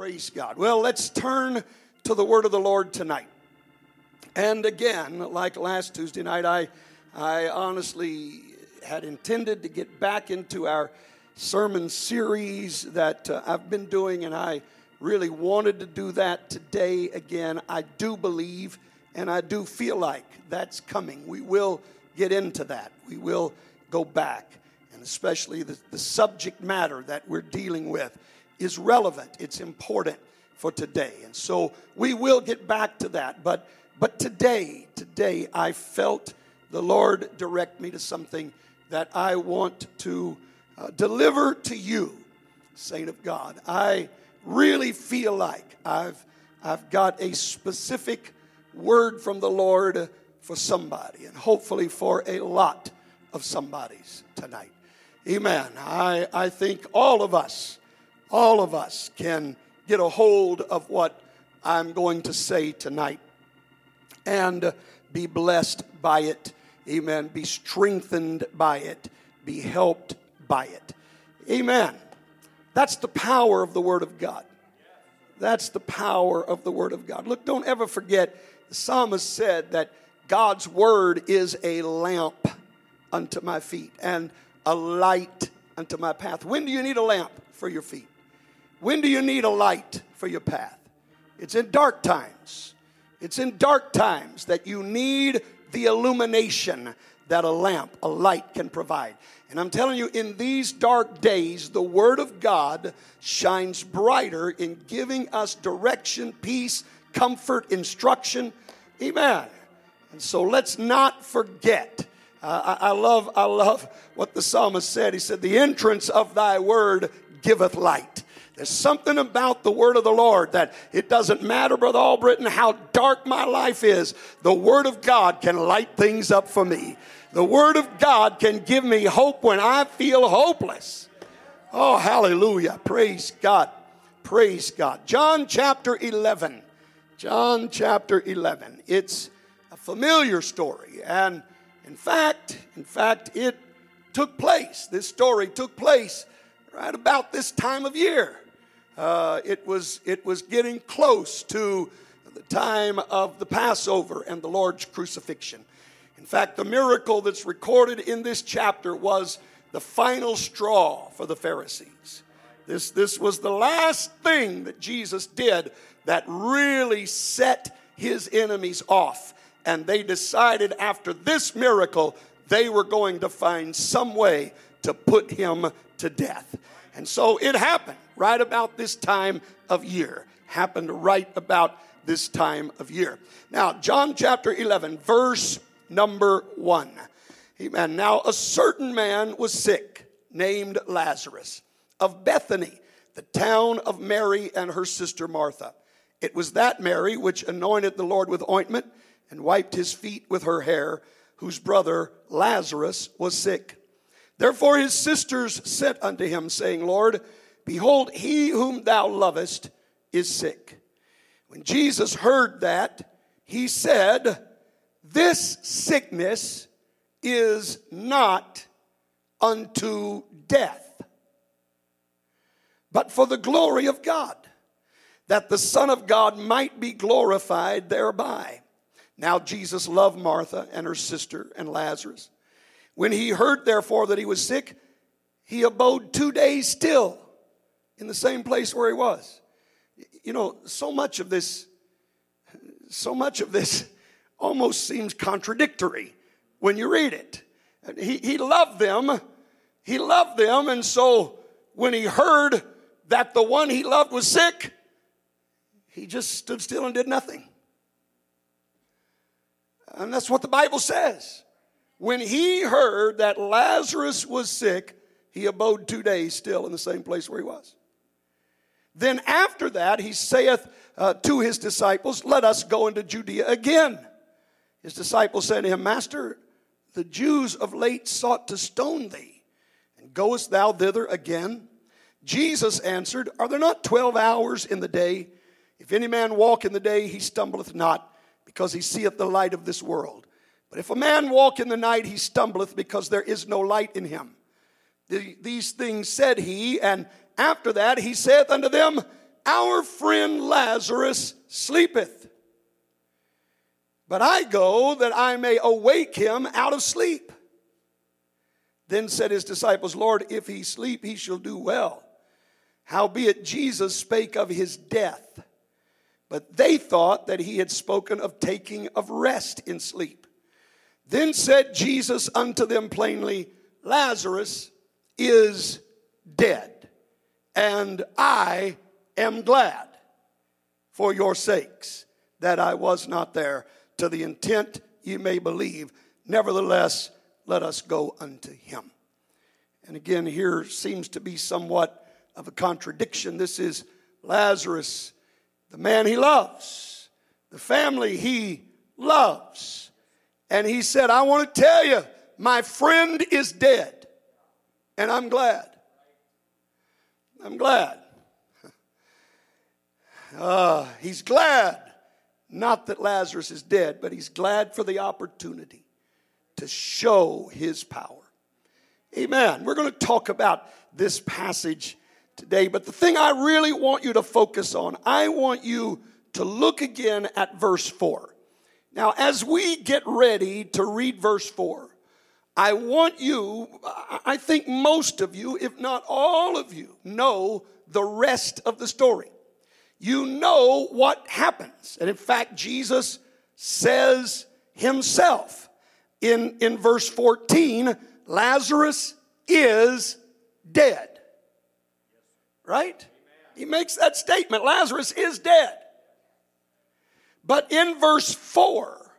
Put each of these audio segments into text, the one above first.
Praise God. Well, let's turn to the word of the Lord tonight. And again, like last Tuesday night, I, I honestly had intended to get back into our sermon series that uh, I've been doing, and I really wanted to do that today again. I do believe and I do feel like that's coming. We will get into that. We will go back, and especially the, the subject matter that we're dealing with is relevant, it's important for today. And so we will get back to that. But, but today, today, I felt the Lord direct me to something that I want to uh, deliver to you, saint of God. I really feel like I've, I've got a specific word from the Lord for somebody, and hopefully for a lot of somebody's tonight. Amen. I, I think all of us all of us can get a hold of what I'm going to say tonight and be blessed by it. Amen. Be strengthened by it. Be helped by it. Amen. That's the power of the Word of God. That's the power of the Word of God. Look, don't ever forget, the psalmist said that God's Word is a lamp unto my feet and a light unto my path. When do you need a lamp for your feet? When do you need a light for your path? It's in dark times. It's in dark times that you need the illumination that a lamp, a light can provide. And I'm telling you, in these dark days, the Word of God shines brighter in giving us direction, peace, comfort, instruction. Amen. And so let's not forget. Uh, I, I love, I love what the psalmist said. He said, "The entrance of Thy Word giveth light." There's something about the word of the Lord that it doesn't matter, Brother Albritton, how dark my life is. The word of God can light things up for me. The word of God can give me hope when I feel hopeless. Oh, hallelujah. Praise God. Praise God. John chapter 11. John chapter 11. It's a familiar story. And in fact, in fact, it took place. This story took place right about this time of year uh, it, was, it was getting close to the time of the Passover and the Lord's crucifixion. In fact, the miracle that's recorded in this chapter was the final straw for the Pharisees. This, this was the last thing that Jesus did that really set his enemies off. And they decided after this miracle, they were going to find some way to put him to death. And so it happened right about this time of year. Happened right about this time of year. Now, John chapter 11, verse number 1. Amen. Now, a certain man was sick, named Lazarus, of Bethany, the town of Mary and her sister Martha. It was that Mary which anointed the Lord with ointment and wiped his feet with her hair, whose brother Lazarus was sick. Therefore his sisters sent unto him, saying, Lord, Behold, he whom thou lovest is sick. When Jesus heard that, he said, This sickness is not unto death, but for the glory of God, that the Son of God might be glorified thereby. Now Jesus loved Martha and her sister and Lazarus. When he heard, therefore, that he was sick, he abode two days still in the same place where he was. You know, so much of this, so much of this almost seems contradictory when you read it. He, he loved them, he loved them, and so when he heard that the one he loved was sick, he just stood still and did nothing. And that's what the Bible says. When he heard that Lazarus was sick, he abode two days still in the same place where he was. Then after that, he saith uh, to his disciples, Let us go into Judea again. His disciples said to him, Master, the Jews of late sought to stone thee, and goest thou thither again? Jesus answered, Are there not twelve hours in the day? If any man walk in the day, he stumbleth not, because he seeth the light of this world. But if a man walk in the night, he stumbleth, because there is no light in him. These things said he, and after that, he saith unto them, Our friend Lazarus sleepeth. But I go that I may awake him out of sleep. Then said his disciples, Lord, if he sleep, he shall do well. Howbeit Jesus spake of his death. But they thought that he had spoken of taking of rest in sleep. Then said Jesus unto them plainly, Lazarus is dead, and I am glad for your sakes that I was not there, to the intent ye may believe. Nevertheless, let us go unto him. And again, here seems to be somewhat of a contradiction. This is Lazarus, the man he loves, the family he loves. And he said, I want to tell you, my friend is dead. And I'm glad. I'm glad. Uh, he's glad, not that Lazarus is dead, but he's glad for the opportunity to show his power. Amen. We're going to talk about this passage today, but the thing I really want you to focus on, I want you to look again at verse 4. Now, as we get ready to read verse 4, I want you, I think most of you, if not all of you, know the rest of the story. You know what happens. And in fact, Jesus says himself in, in verse 14 Lazarus is dead. Right? He makes that statement Lazarus is dead. But in verse 4,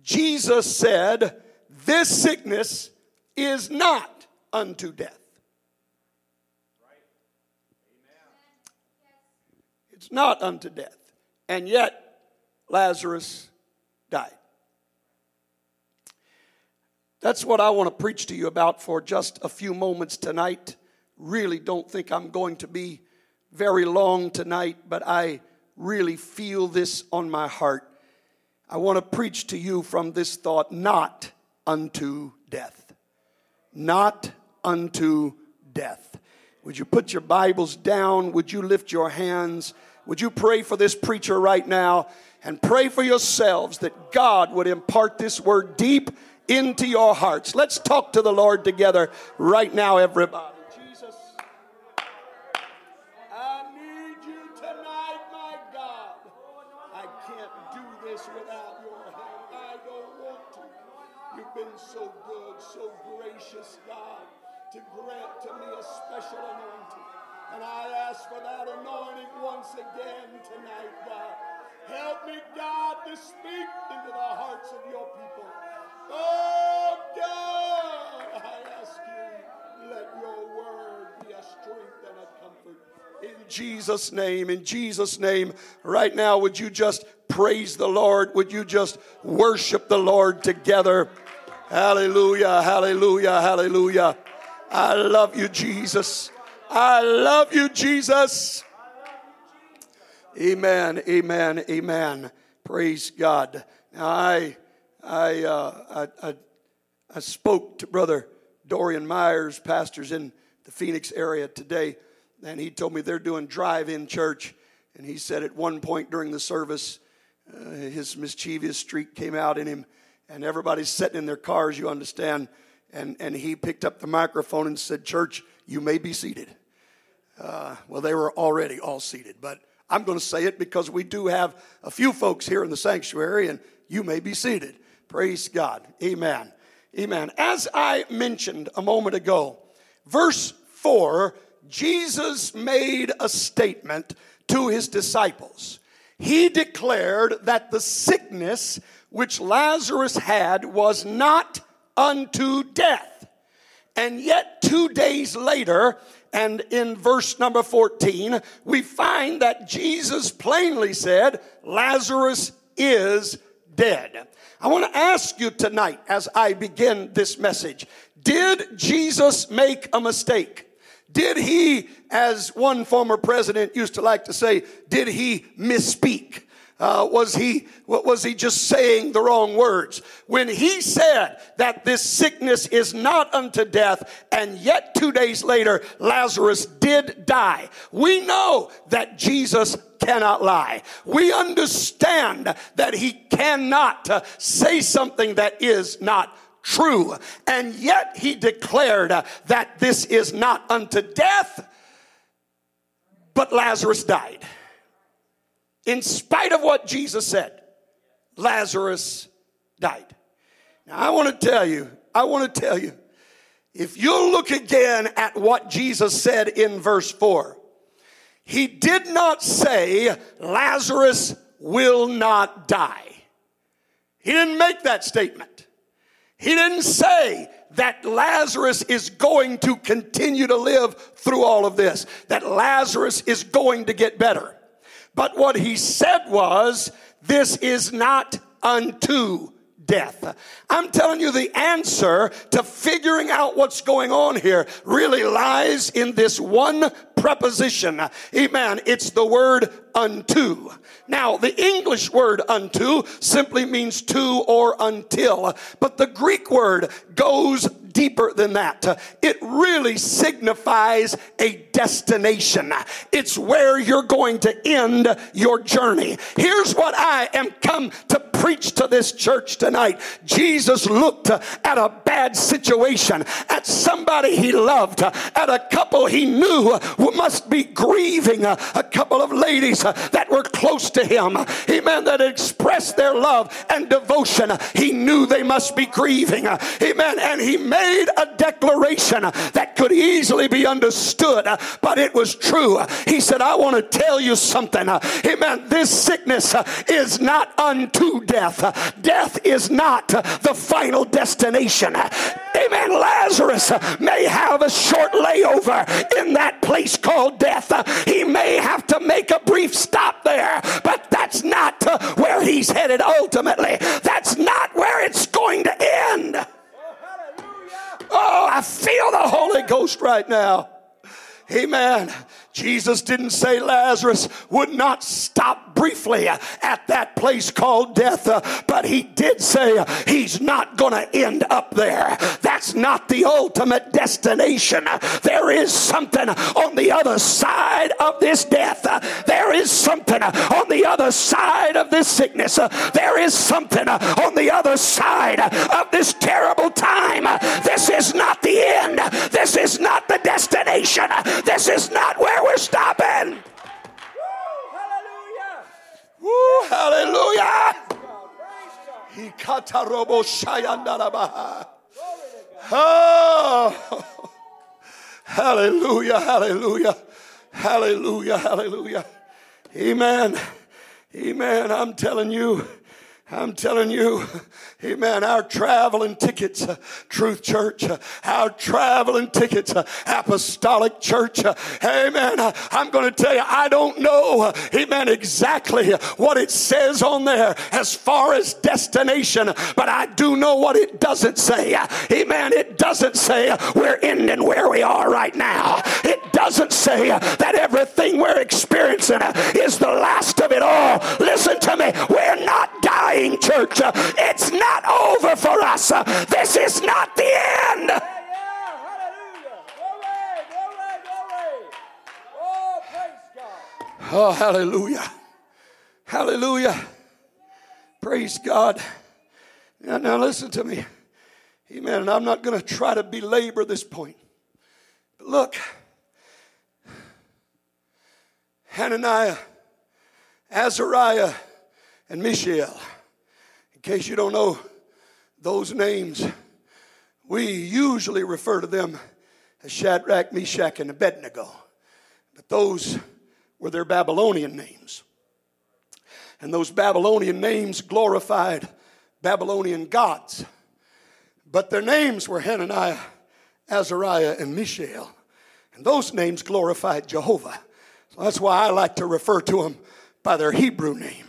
Jesus said, This sickness is not unto death. It's not unto death. And yet, Lazarus died. That's what I want to preach to you about for just a few moments tonight. Really don't think I'm going to be very long tonight, but I really feel this on my heart. I want to preach to you from this thought not unto death. Not unto death. Would you put your Bibles down? Would you lift your hands? Would you pray for this preacher right now and pray for yourselves that God would impart this word deep into your hearts? Let's talk to the Lord together right now, everybody. And I ask for that anointing once again tonight, God. Help me, God, to speak into the hearts of your people. Oh, God, I ask you, let your word be a strength and a comfort. In Jesus' name, in Jesus' name, right now, would you just praise the Lord? Would you just worship the Lord together? Hallelujah, hallelujah, hallelujah. I love you, Jesus. I love you, Jesus. Amen, amen, amen. Praise God. Now, I, I, uh, I, I, I spoke to Brother Dorian Myers, pastors in the Phoenix area today, and he told me they're doing drive in church. And he said at one point during the service, uh, his mischievous streak came out in him, and everybody's sitting in their cars, you understand and, and he picked up the microphone and said, Church, you may be seated. Uh, well, they were already all seated, but I'm going to say it because we do have a few folks here in the sanctuary, and you may be seated. Praise God. Amen. Amen. As I mentioned a moment ago, verse 4, Jesus made a statement to his disciples. He declared that the sickness which Lazarus had was not unto death. And yet, two days later, and in verse number 14, we find that Jesus plainly said, Lazarus is dead. I want to ask you tonight as I begin this message Did Jesus make a mistake? Did he, as one former president used to like to say, did he misspeak? Uh, was he was he just saying the wrong words? When he said that this sickness is not unto death and yet two days later lazarus did die we know that jesus cannot lie. We understand that he cannot uh, say something that is not true and yet he declared uh, that this is not unto death but lazarus died in spite of what Jesus said, Lazarus died. Now, I want to tell you, I want to tell you, if you look again at what Jesus said in verse 4, he did not say, Lazarus will not die. He didn't make that statement. He didn't say that Lazarus is going to continue to live through all of this, that Lazarus is going to get better. But what he said was, this is not unto death. I'm telling you, the answer to figuring out what's going on here really lies in this one preposition. Amen. It's the word unto. Now, the English word unto simply means to or until, but the Greek word goes deeper than that. It really signifies a destination. It's where you're going to end your journey. Here's what I am come to preach to this church tonight. Jesus looked at a bad situation, at somebody he loved, at a couple he knew must be grieving, a couple of ladies that were close to him. Amen. That expressed their love and devotion. He knew they must be grieving. Amen. And he made a declaration that could easily be understood, but it was true. He said, I want to tell you something. Amen. This sickness is not unto death. Death is not the final destination. Amen. Lazarus may have a short layover in that place called death. He may have to make a brief stop there, but that's not where he's headed ultimately. That's not where it's going to end. Oh, oh I feel the Holy Ghost right now. Amen. Jesus didn't say Lazarus would not stop briefly at that place called death, uh, but he did say he's not going to end up there. That's not the ultimate destination. There is something on the other side of this death. There is something on the other side of this sickness. There is something on the other side of this terrible time. This is not the. This is not the destination. This is not where we're stopping. Woo, hallelujah. Oh, hallelujah, hallelujah, hallelujah, hallelujah. Amen. Amen. I'm telling you. I'm telling you, amen, our traveling tickets, uh, Truth Church, uh, our traveling tickets, uh, Apostolic Church, uh, amen. Uh, I'm going to tell you, I don't know, uh, amen, exactly what it says on there as far as destination, but I do know what it doesn't say. Amen. It doesn't say we're ending where we are right now. It doesn't say that everything we're experiencing is the last of it all. Listen to me, we're not dying dying, church. It's not over for us. This is not the end. Oh, hallelujah. Hallelujah. Praise God. Now, now listen to me. Amen. And I'm not going to try to belabor this point. But look, Hananiah, Azariah, and Mishael case you don't know those names, we usually refer to them as Shadrach, Meshach, and Abednego. But those were their Babylonian names. And those Babylonian names glorified Babylonian gods. But their names were Hananiah, Azariah, and Mishael. And those names glorified Jehovah. So that's why I like to refer to them by their Hebrew name.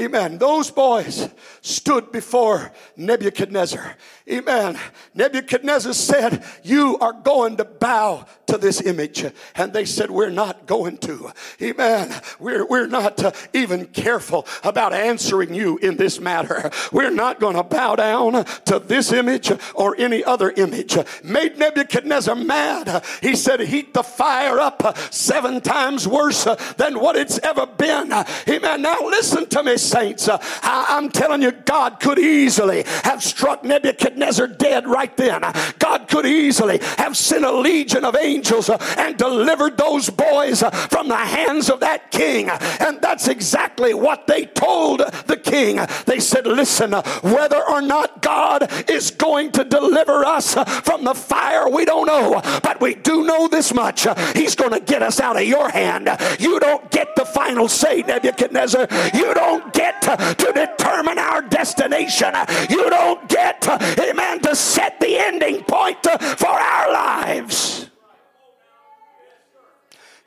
Amen. Those boys stood before Nebuchadnezzar. Amen. Nebuchadnezzar said, You are going to bow to this image. And they said, We're not going to. Amen. We're, we're not uh, even careful about answering you in this matter. We're not going to bow down to this image or any other image. Made Nebuchadnezzar mad. He said, Heat the fire up seven times worse than what it's ever been. Amen. Now listen to me, saints. Uh, I, I'm telling you, God could easily have struck Nebuchadnezzar dead right then. God could easily have sent a legion of angels uh, and delivered those boys uh, from the hands of that king. And that's exactly what they told the king. They said, Listen, whether or not God is going to deliver us from the fire, we don't know. But we do know this much He's going to get us out of your hand. You don't get the final say, Nebuchadnezzar. You don't get to determine our destination. You don't get, amen, to set the ending point for our lives.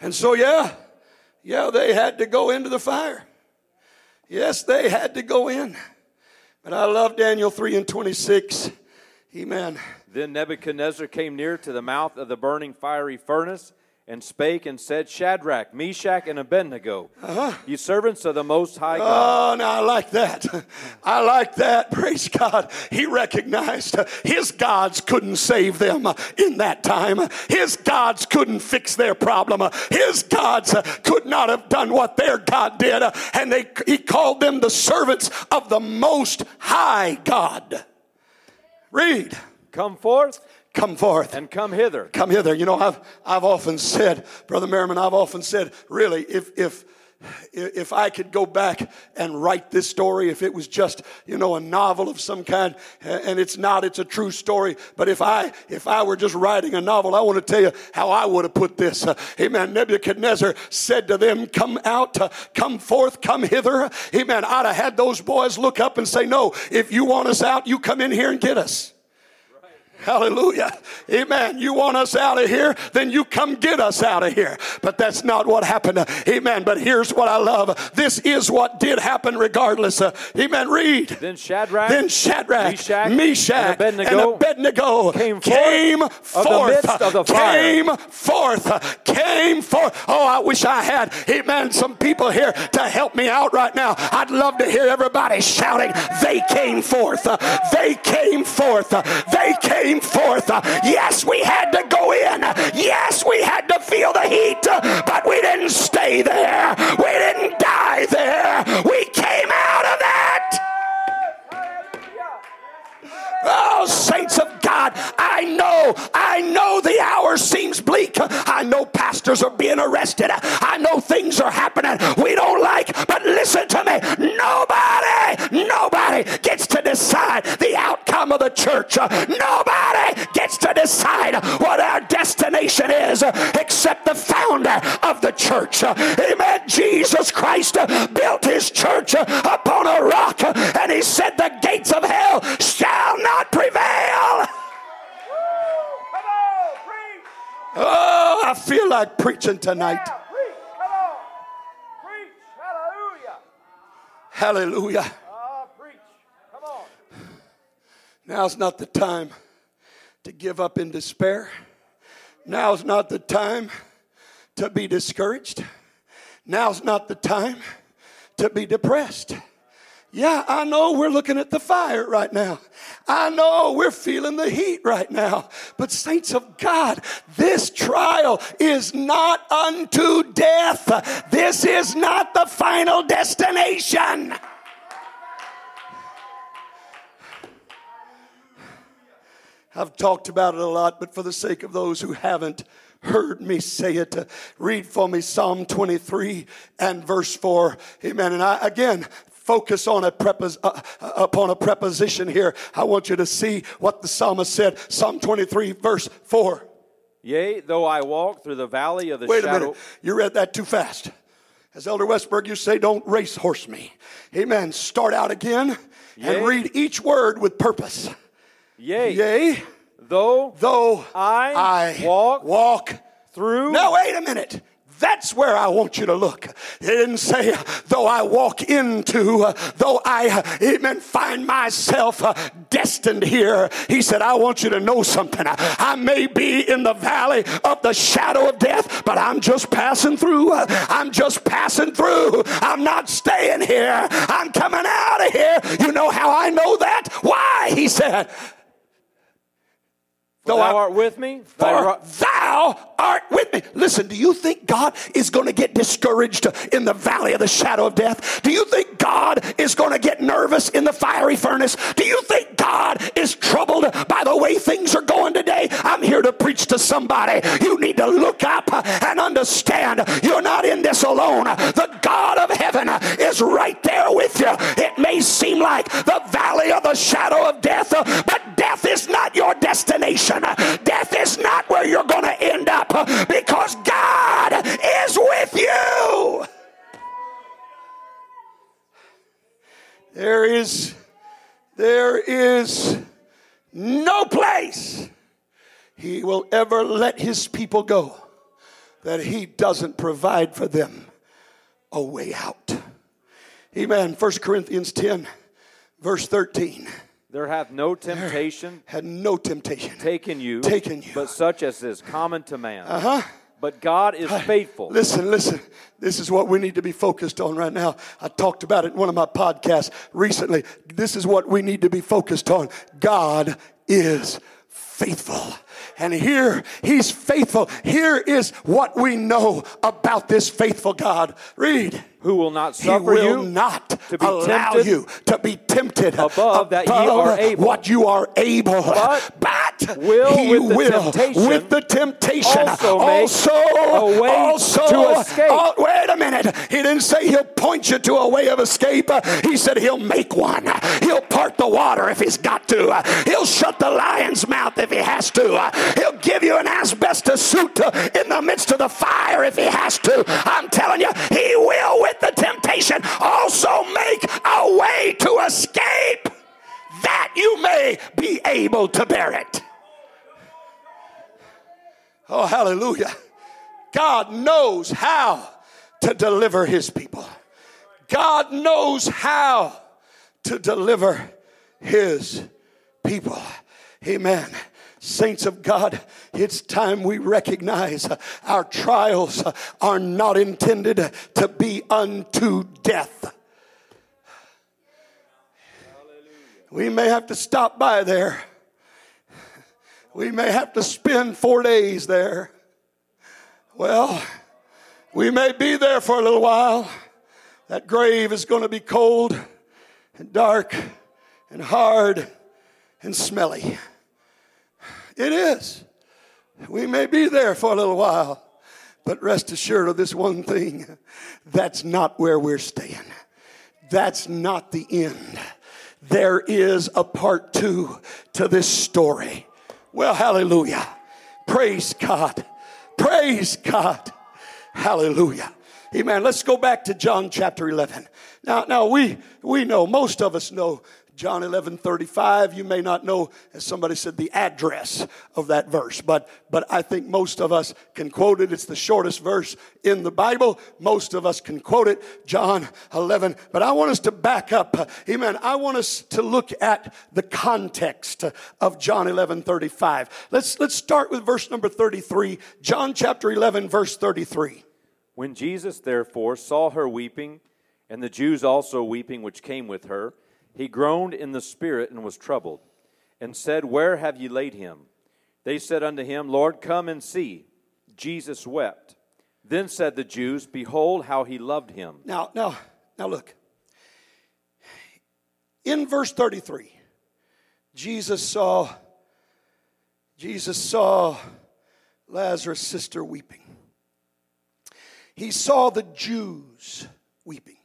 And so, yeah, yeah, they had to go into the fire. Yes, they had to go in. But I love Daniel 3 and 26. Amen. Then Nebuchadnezzar came near to the mouth of the burning fiery furnace and spake and said, Shadrach, Meshach, and Abednego, uh-huh. ye servants of the Most High God. Oh, now I like that. I like that. Praise God. He recognized his gods couldn't save them in that time. His gods couldn't fix their problem. His gods could not have done what their God did. And they, he called them the servants of the Most High God. Read. Come forth come forth and come hither come hither you know i've i've often said brother merriman i've often said really if if if I could go back and write this story, if it was just, you know, a novel of some kind, and it's not, it's a true story. But if I, if I were just writing a novel, I want to tell you how I would have put this. Uh, amen. Nebuchadnezzar said to them, come out, uh, come forth, come hither. Amen. I'd have had those boys look up and say, no, if you want us out, you come in here and get us. Hallelujah. Amen. You want us out of here? Then you come get us out of here. But that's not what happened. Amen. But here's what I love. This is what did happen regardless. Amen. Read. Then Shadrach. Then Shadrach. Meshach. Meshach and Abednego, and Abednego came forth. Came forth. Of the midst of the fire. Came forth. Came forth. Oh, I wish I had, amen, some people here to help me out right now. I'd love to hear everybody shouting, they came forth. They came forth. They came came forth. Yes, we had to go in. Yes, we had to feel the heat, but we didn't stay there. We didn't die there. We came out of that. Oh, saints of God, I know, I know the hour seems bleak. I know pastors are being arrested. I know things are happening we don't like, but listen to me. Nobody, nobody gets to decide the outcome of the church. Nobody gets to decide what our destination is except the founder of the church. Amen. Jesus Christ built his church upon a rock, and he said, The gates of hell shall not not prevail. Oh, I feel like preaching tonight. Hallelujah. Uh, Now's not the time to give up in despair. Now's not the time to be discouraged. Now's not the time to be depressed. Yeah, I know we're looking at the fire right now. I know we're feeling the heat right now. But, saints of God, this trial is not unto death. This is not the final destination. I've talked about it a lot, but for the sake of those who haven't, heard me say it. read for me Psalm 23 and verse 4. Amen. And I, again, focus on a prepos- uh, uh, upon a preposition here. I want you to see what the psalmist said. Psalm 23, verse 4. Yea, though I walk through the valley of the Wait shadow. Wait a minute. You read that too fast. As Elder Westberg, you say, don't race horse me. Amen. Start out again Yea. and read each word with purpose. Yea. Yea. Though, though I, I walk, walk through. Now, wait a minute. That's where I want you to look. He didn't say, though I walk into, uh, though I even find myself uh, destined here. He said, I want you to know something. I may be in the valley of the shadow of death, but I'm just passing through. I'm just passing through. I'm not staying here. I'm coming out of here. You know how I know that? Why? He said, Though thou art with me, for thou art with me. Listen, do you think God is going to get discouraged in the valley of the shadow of death? Do you think God is going to get nervous in the fiery furnace? Do you think God is troubled by the way things are going today? I'm here to preach to somebody. You need to look up and understand you're not in this alone. The God of heaven is right there with you. It may seem like the valley of the shadow of death, but death is not your destination. Death is not where you're going to end up because God is with you. There is, there is no place he will ever let his people go that he doesn't provide for them a way out. Amen. 1 Corinthians 10, verse 13. There hath no temptation had no temptation taken you, taken you, but such as is common to man. Uh huh. But God is faithful. Listen, listen. This is what we need to be focused on right now. I talked about it in one of my podcasts recently. This is what we need to be focused on. God is faithful. And here, He's faithful. Here is what we know about this faithful God. Read who will not suffer he will you not to be allow tempted you to be tempted above, above that ye are able. what you are able. But, but will he with the will temptation with the temptation also, also, a way also to escape. Oh, wait a minute. He didn't say he'll point you to a way of escape. He said he'll make one. He'll part the water if he's got to. He'll shut the lion's mouth if he has to. He'll give you an asbestos suit uh, in the midst of the fire if he has to. I'm telling you, he will with the temptation also make a way to escape that you may be able to bear it. Oh, hallelujah. God knows how to deliver his people. God knows how to deliver his people. Amen. Saints of God, it's time we recognize our trials are not intended to be unto death. We may have to stop by there. We may have to spend four days there. Well, we may be there for a little while. That grave is going to be cold and dark and hard and smelly. It is. We may be there for a little while, but rest assured of this one thing that's not where we're staying. That's not the end. There is a part two to this story. Well, hallelujah. Praise God. Praise God. Hallelujah. Amen. Let's go back to John chapter 11. Now, now we, we know, most of us know John 11 35. You may not know, as somebody said, the address of that verse, but, but I think most of us can quote it. It's the shortest verse in the Bible. Most of us can quote it, John 11. But I want us to back up. Amen. I want us to look at the context of John 11 35. Let's, let's start with verse number 33. John chapter 11, verse 33. When Jesus therefore saw her weeping, and the Jews also weeping which came with her, he groaned in the spirit and was troubled, and said, Where have ye laid him? They said unto him, Lord, come and see. Jesus wept. Then said the Jews, Behold how he loved him. Now, now, now look. In verse 33, Jesus saw Jesus saw Lazarus' sister weeping. He saw the Jews weeping.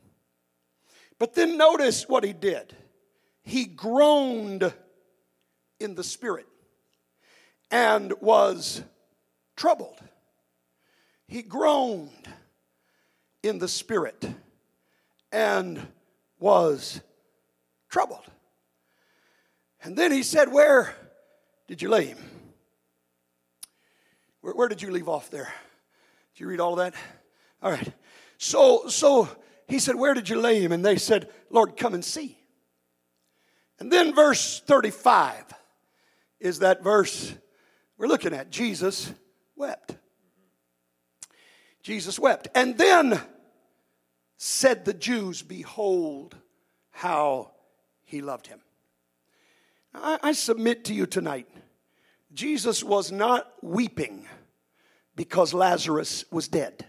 But then notice what he did he groaned in the spirit and was troubled. He groaned in the spirit and was troubled. And then he said, Where did you lay him? Where, where, did you leave off there? Did you read all that? All right. So, so he said, Where did you lay him? And they said, Lord, come and see. And then verse 35 is that verse we're looking at. Jesus wept. Jesus wept. And then said the Jews, Behold how he loved him. I, I submit to you tonight, Jesus was not weeping because Lazarus was dead.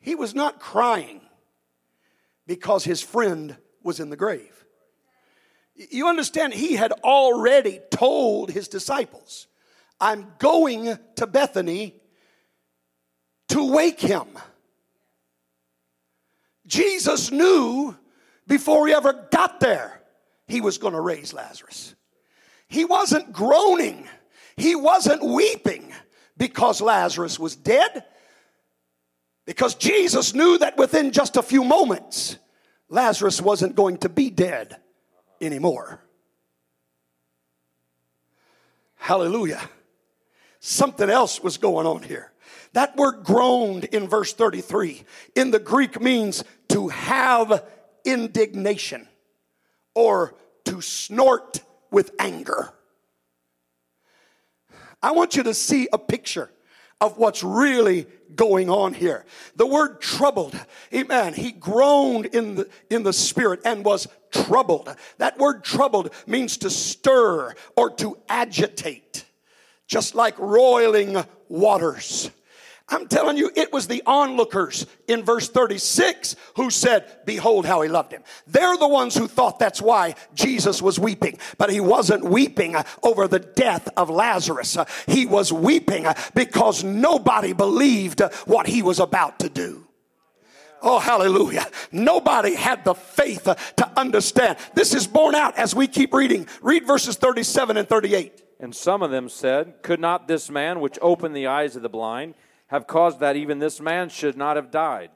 He was not crying because his friend was in the grave. You understand, he had already told his disciples, I'm going to Bethany to wake him. Jesus knew before he ever got there he was going to raise Lazarus. He wasn't groaning, he wasn't weeping because Lazarus was dead. Because Jesus knew that within just a few moments, Lazarus wasn't going to be dead anymore. Hallelujah. Something else was going on here. That word groaned in verse 33 in the Greek means to have indignation or to snort with anger. I want you to see a picture of what's really going on here. The word troubled, amen. He groaned in the, in the spirit and was troubled. That word troubled means to stir or to agitate, just like roiling waters. I'm telling you, it was the onlookers in verse 36 who said, Behold how he loved him. They're the ones who thought that's why Jesus was weeping. But he wasn't weeping uh, over the death of Lazarus. Uh, he was weeping uh, because nobody believed what he was about to do. Oh, hallelujah. Nobody had the faith to understand. This is borne out as we keep reading. Read verses 37 and 38. And some of them said, Could not this man which opened the eyes of the blind have caused that even this man should not have died.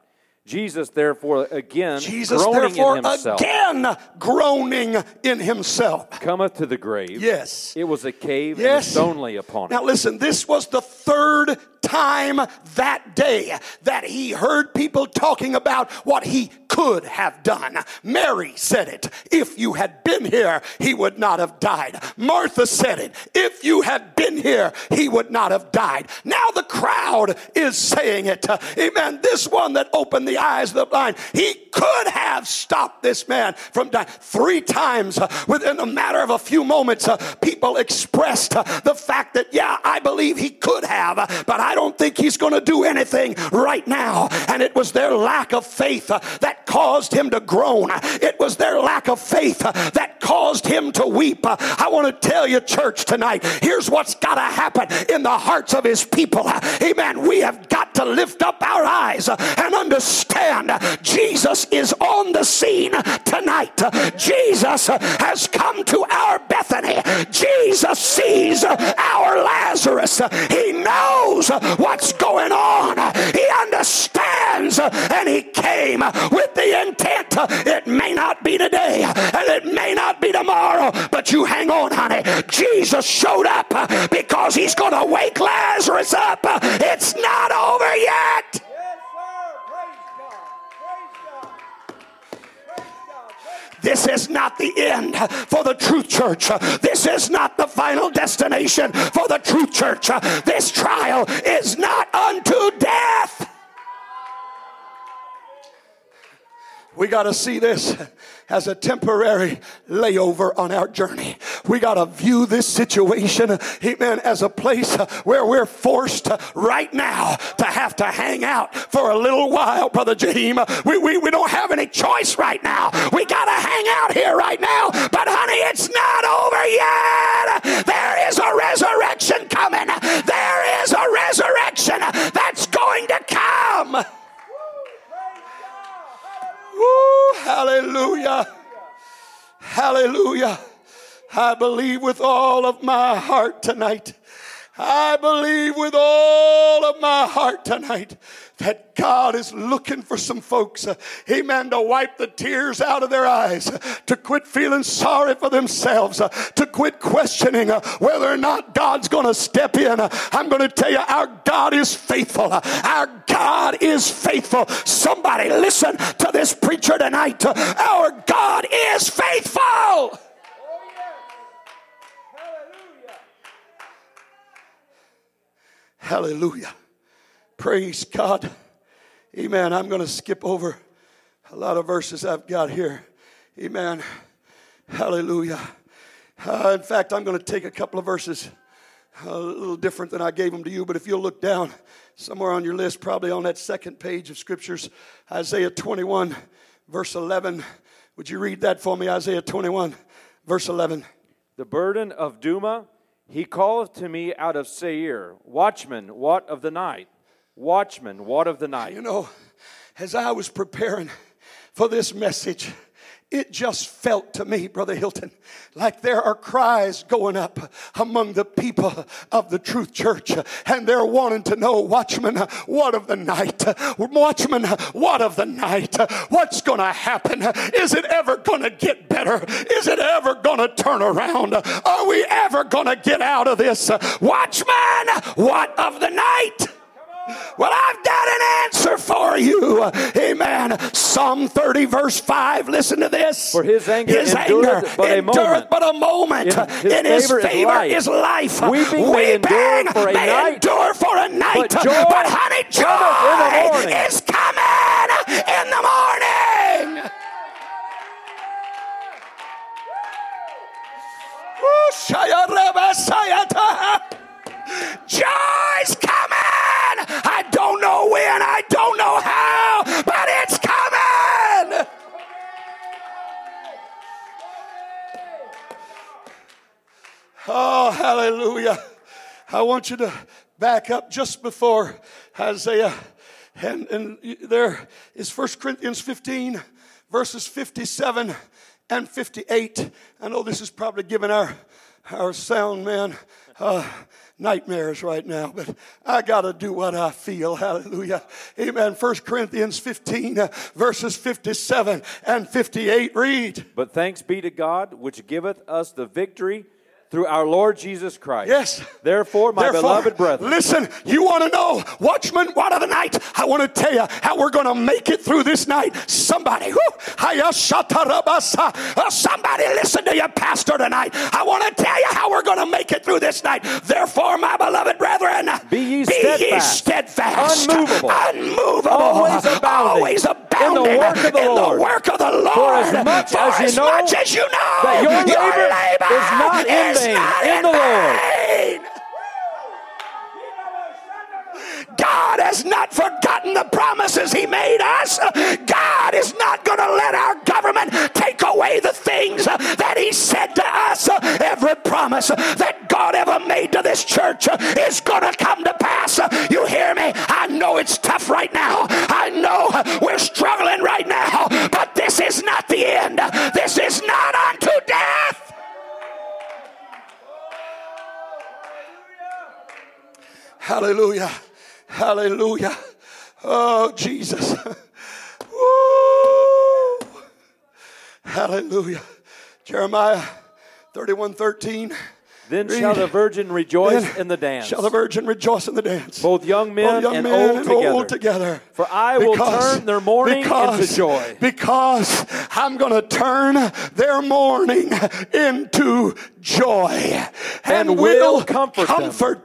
Jesus, therefore, again, Jesus, groaning therefore, in himself, again groaning in himself, cometh to the grave. Yes. It was a cave Yes. and lay upon it. Now, listen, this was the third time that day that he heard people talking about what he could have done. Mary said it. If you had been here, he would not have died. Martha said it. If you had been here, he would not have died. Now the crowd is saying it. Amen. This one that opened the eyes of the blind, he could have stopped this man from dying. Three times uh, within a matter of a few moments, uh, people expressed uh, the fact that, yeah, I believe he could have, uh, but I don't think he's going to do anything right now. And it was their lack of faith uh, that caused him to groan. It was their lack of faith uh, that caused him to weep. I want to tell you, church, tonight, here's what's got to happen in the hearts of his people. Amen. We have got to lift up our eyes and understand Jesus is on the scene tonight. Jesus has come to our Bethany. Jesus sees our Lazarus. He knows what's going on. He understands and he came with the intent. It may not be today and it may not be tomorrow, but you hang on, honey. Jesus showed up because he's going to wake Lazarus up. It's not over yet. This is not the end for the truth church. This is not the final destination for the truth church. This trial is not unto death. We got to see this as a temporary layover on our journey. We got to view this situation, amen, as a place where we're forced right now to have to hang out for a little while, Brother Jaheim. We, we, we don't have any choice right now. We got to hang out here right now. But, honey, it's not over yet. There is a resurrection coming. There is a resurrection that's going to come. Woo, hallelujah. Hallelujah. I believe with all of my heart tonight. I believe with all of my heart tonight that God is looking for some folks, amen, to wipe the tears out of their eyes, to quit feeling sorry for themselves, to quit questioning whether or not God's going to step in. I'm going to tell you, our God is faithful. Our God is faithful. Somebody listen to this preacher tonight. Our God is faithful. Hallelujah. Hallelujah. Praise God. Amen. I'm going to skip over a lot of verses I've got here. Amen. Hallelujah. Uh, in fact, I'm going to take a couple of verses a little different than I gave them to you, but if you'll look down somewhere on your list, probably on that second page of scriptures, Isaiah 21, verse 11. Would you read that for me? Isaiah 21, verse 11. The burden of Dumah, he calleth to me out of Seir. Watchman, what of the night? Watchman, what of the night? You know, as I was preparing for this message, it just felt to me, Brother Hilton, like there are cries going up among the people of the Truth Church, and they're wanting to know, Watchman, what of the night? Watchman, what of the night? What's going to happen? Is it ever going to get better? Is it ever going to turn around? Are we ever going to get out of this? Watchman, what of the night? Well, I've got an answer for you. Amen. Psalm 30, verse 5. Listen to this. For his anger his endureth anger but a endureth but a moment. In his In his favor is life. is life. Weeping may endure for a night, endure for a night. but joy honey, cometh in joy is coming in the morning. Woo, shaya reba sayata. Joy's coming. I don't know when, I don't know how, but it's coming. Oh, hallelujah. I want you to back up just before Isaiah. And, and there is 1 Corinthians 15, verses 57 and 58. I know this is probably giving our, our sound man uh, nightmares right now, but I got to do what I feel. Hallelujah. Amen. 1 Corinthians 15, uh, verses 57 and 58. Read. But thanks be to God, which giveth us the victory through our Lord Jesus Christ. Yes. Therefore, my Therefore, beloved brethren, Listen, you want to know, watchman, what of the night? I want to tell you how we're going to make it through this night. Somebody, whoo. Uh, somebody listen to your pastor tonight. I want to tell you how we're going to make it through this night. Therefore, my beloved brethren, Be ye ye steadfast, steadfast, unmovable, unmovable, always abounding always abounding in the work of the in Lord. work of the Lord. For as much For as you as know much as you know that your labor labor is not in vain not in the Lord. God has not forgotten the promises He made us. God is not going to let our government take away the things that He said to us. Every promise that God ever made to this church is going to come to pass. You hear me? I know it's tough right now. I know we're struggling right now, but this is not the end. This is not unto death. Hallelujah. Hallelujah. Oh, Jesus. Woo. Hallelujah. Jeremiah 31 13. Then Read. shall the virgin rejoice Then in the dance. Shall the virgin rejoice in the dance? Both young men Both young and men old and together. old together. For I will turn their mourning into joy. Because I'm going to turn their mourning into joy. And, And will will comfort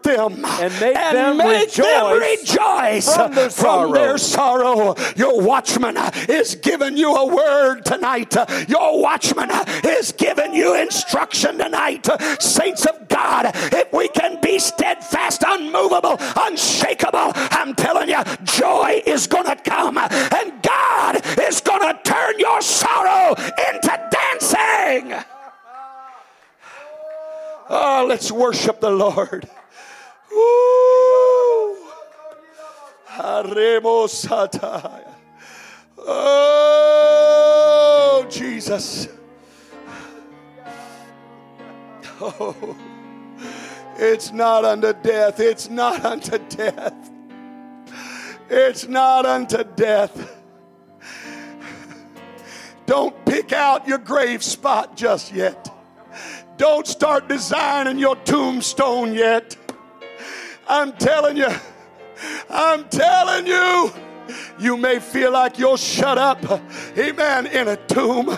them. them. And make them make them rejoice rejoice from their from their sorrow. sorrow. Your watchman is giving you a word tonight. Your watchman is giving you instruction tonight. Saints of God, if we can be steadfast, unmovable, unshakable, I'm telling you, joy is going to come and God is going to turn your sorrow into dancing. Oh, let's worship the Lord. Oh, Jesus. It's not unto death. It's not unto death. It's not unto death. Don't pick out your grave spot just yet. Don't start designing your tombstone yet. I'm telling you, I'm telling you. You may feel like you're shut up, amen, in a tomb,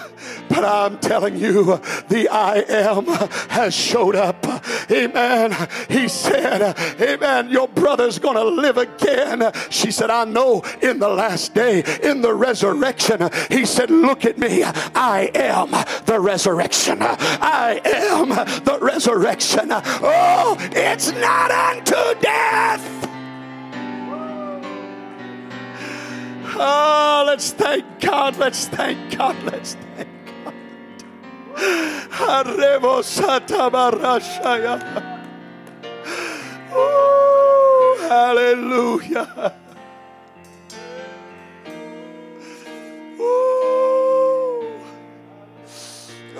but I'm telling you, the I am has showed up, amen. He said, amen, your brother's gonna live again. She said, I know in the last day, in the resurrection, he said, Look at me, I am the resurrection. I am the resurrection. Oh, it's not unto death. Oh, let's thank God. Let's thank God. Let's thank Hallelujah.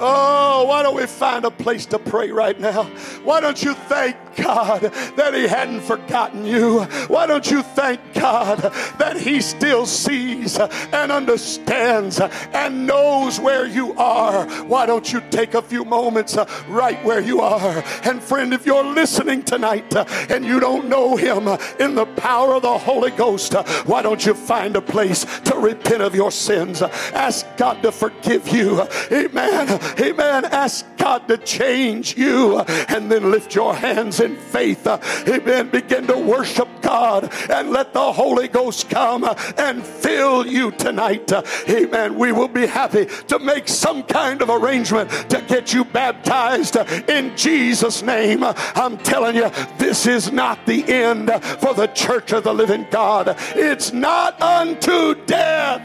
Oh, why don't we find a place to pray right now? Why don't you thank God that He hadn't forgotten you? Why don't you thank God that He still sees and understands and knows where you are? Why don't you take a few moments uh, right where you are? And friend, if you're listening tonight uh, and you don't know Him uh, in the power of the Holy Ghost, why don't you find a place to repent of your sins? Ask God to forgive you. Amen. Amen. Ask God to change you and then lift your hands in faith. Uh, amen. Begin to worship God and let the Holy Ghost come uh, and fill you tonight. Uh, amen. We will be happy to make some kind of arrangement to get you baptized in Jesus' name. I'm telling you, this is not the end for the church of the living God. It's not unto death.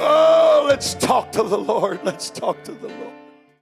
Oh, let's talk to the Lord. Let's talk to the Lord.